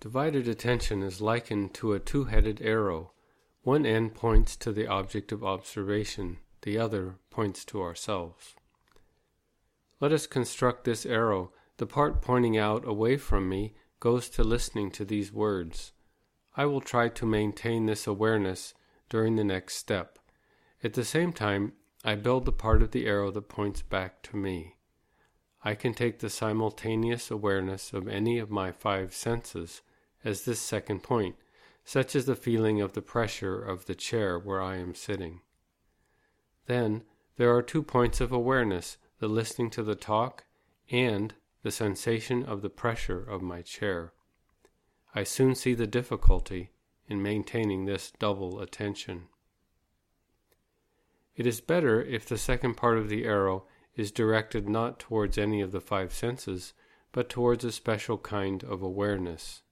Divided attention is likened to a two headed arrow. One end points to the object of observation, the other points to ourselves. Let us construct this arrow. The part pointing out away from me goes to listening to these words. I will try to maintain this awareness during the next step. At the same time, I build the part of the arrow that points back to me. I can take the simultaneous awareness of any of my five senses as this second point, such as the feeling of the pressure of the chair where I am sitting. Then there are two points of awareness the listening to the talk and the sensation of the pressure of my chair. I soon see the difficulty in maintaining this double attention. It is better if the second part of the arrow is directed not towards any of the five senses, but towards a special kind of awareness.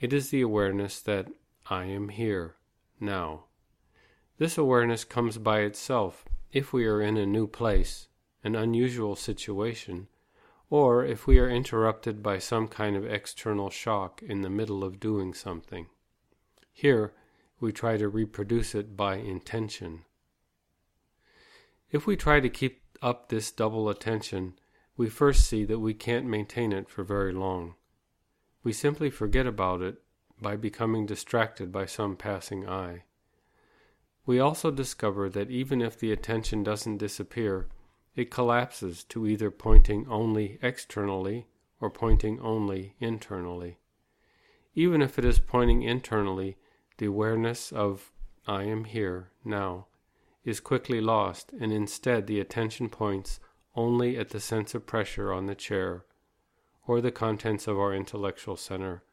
It is the awareness that I am here, now. This awareness comes by itself if we are in a new place, an unusual situation, or if we are interrupted by some kind of external shock in the middle of doing something. Here, we try to reproduce it by intention. If we try to keep up this double attention, we first see that we can't maintain it for very long we simply forget about it by becoming distracted by some passing I. We also discover that even if the attention doesn't disappear, it collapses to either pointing only externally or pointing only internally. Even if it is pointing internally, the awareness of I am here, now, is quickly lost, and instead the attention points only at the sense of pressure on the chair or the contents of our intellectual center,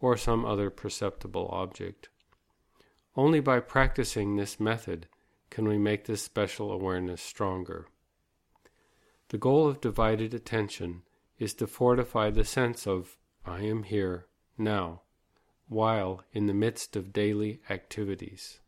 or some other perceptible object. Only by practicing this method can we make this special awareness stronger. The goal of divided attention is to fortify the sense of I am here, now, while in the midst of daily activities.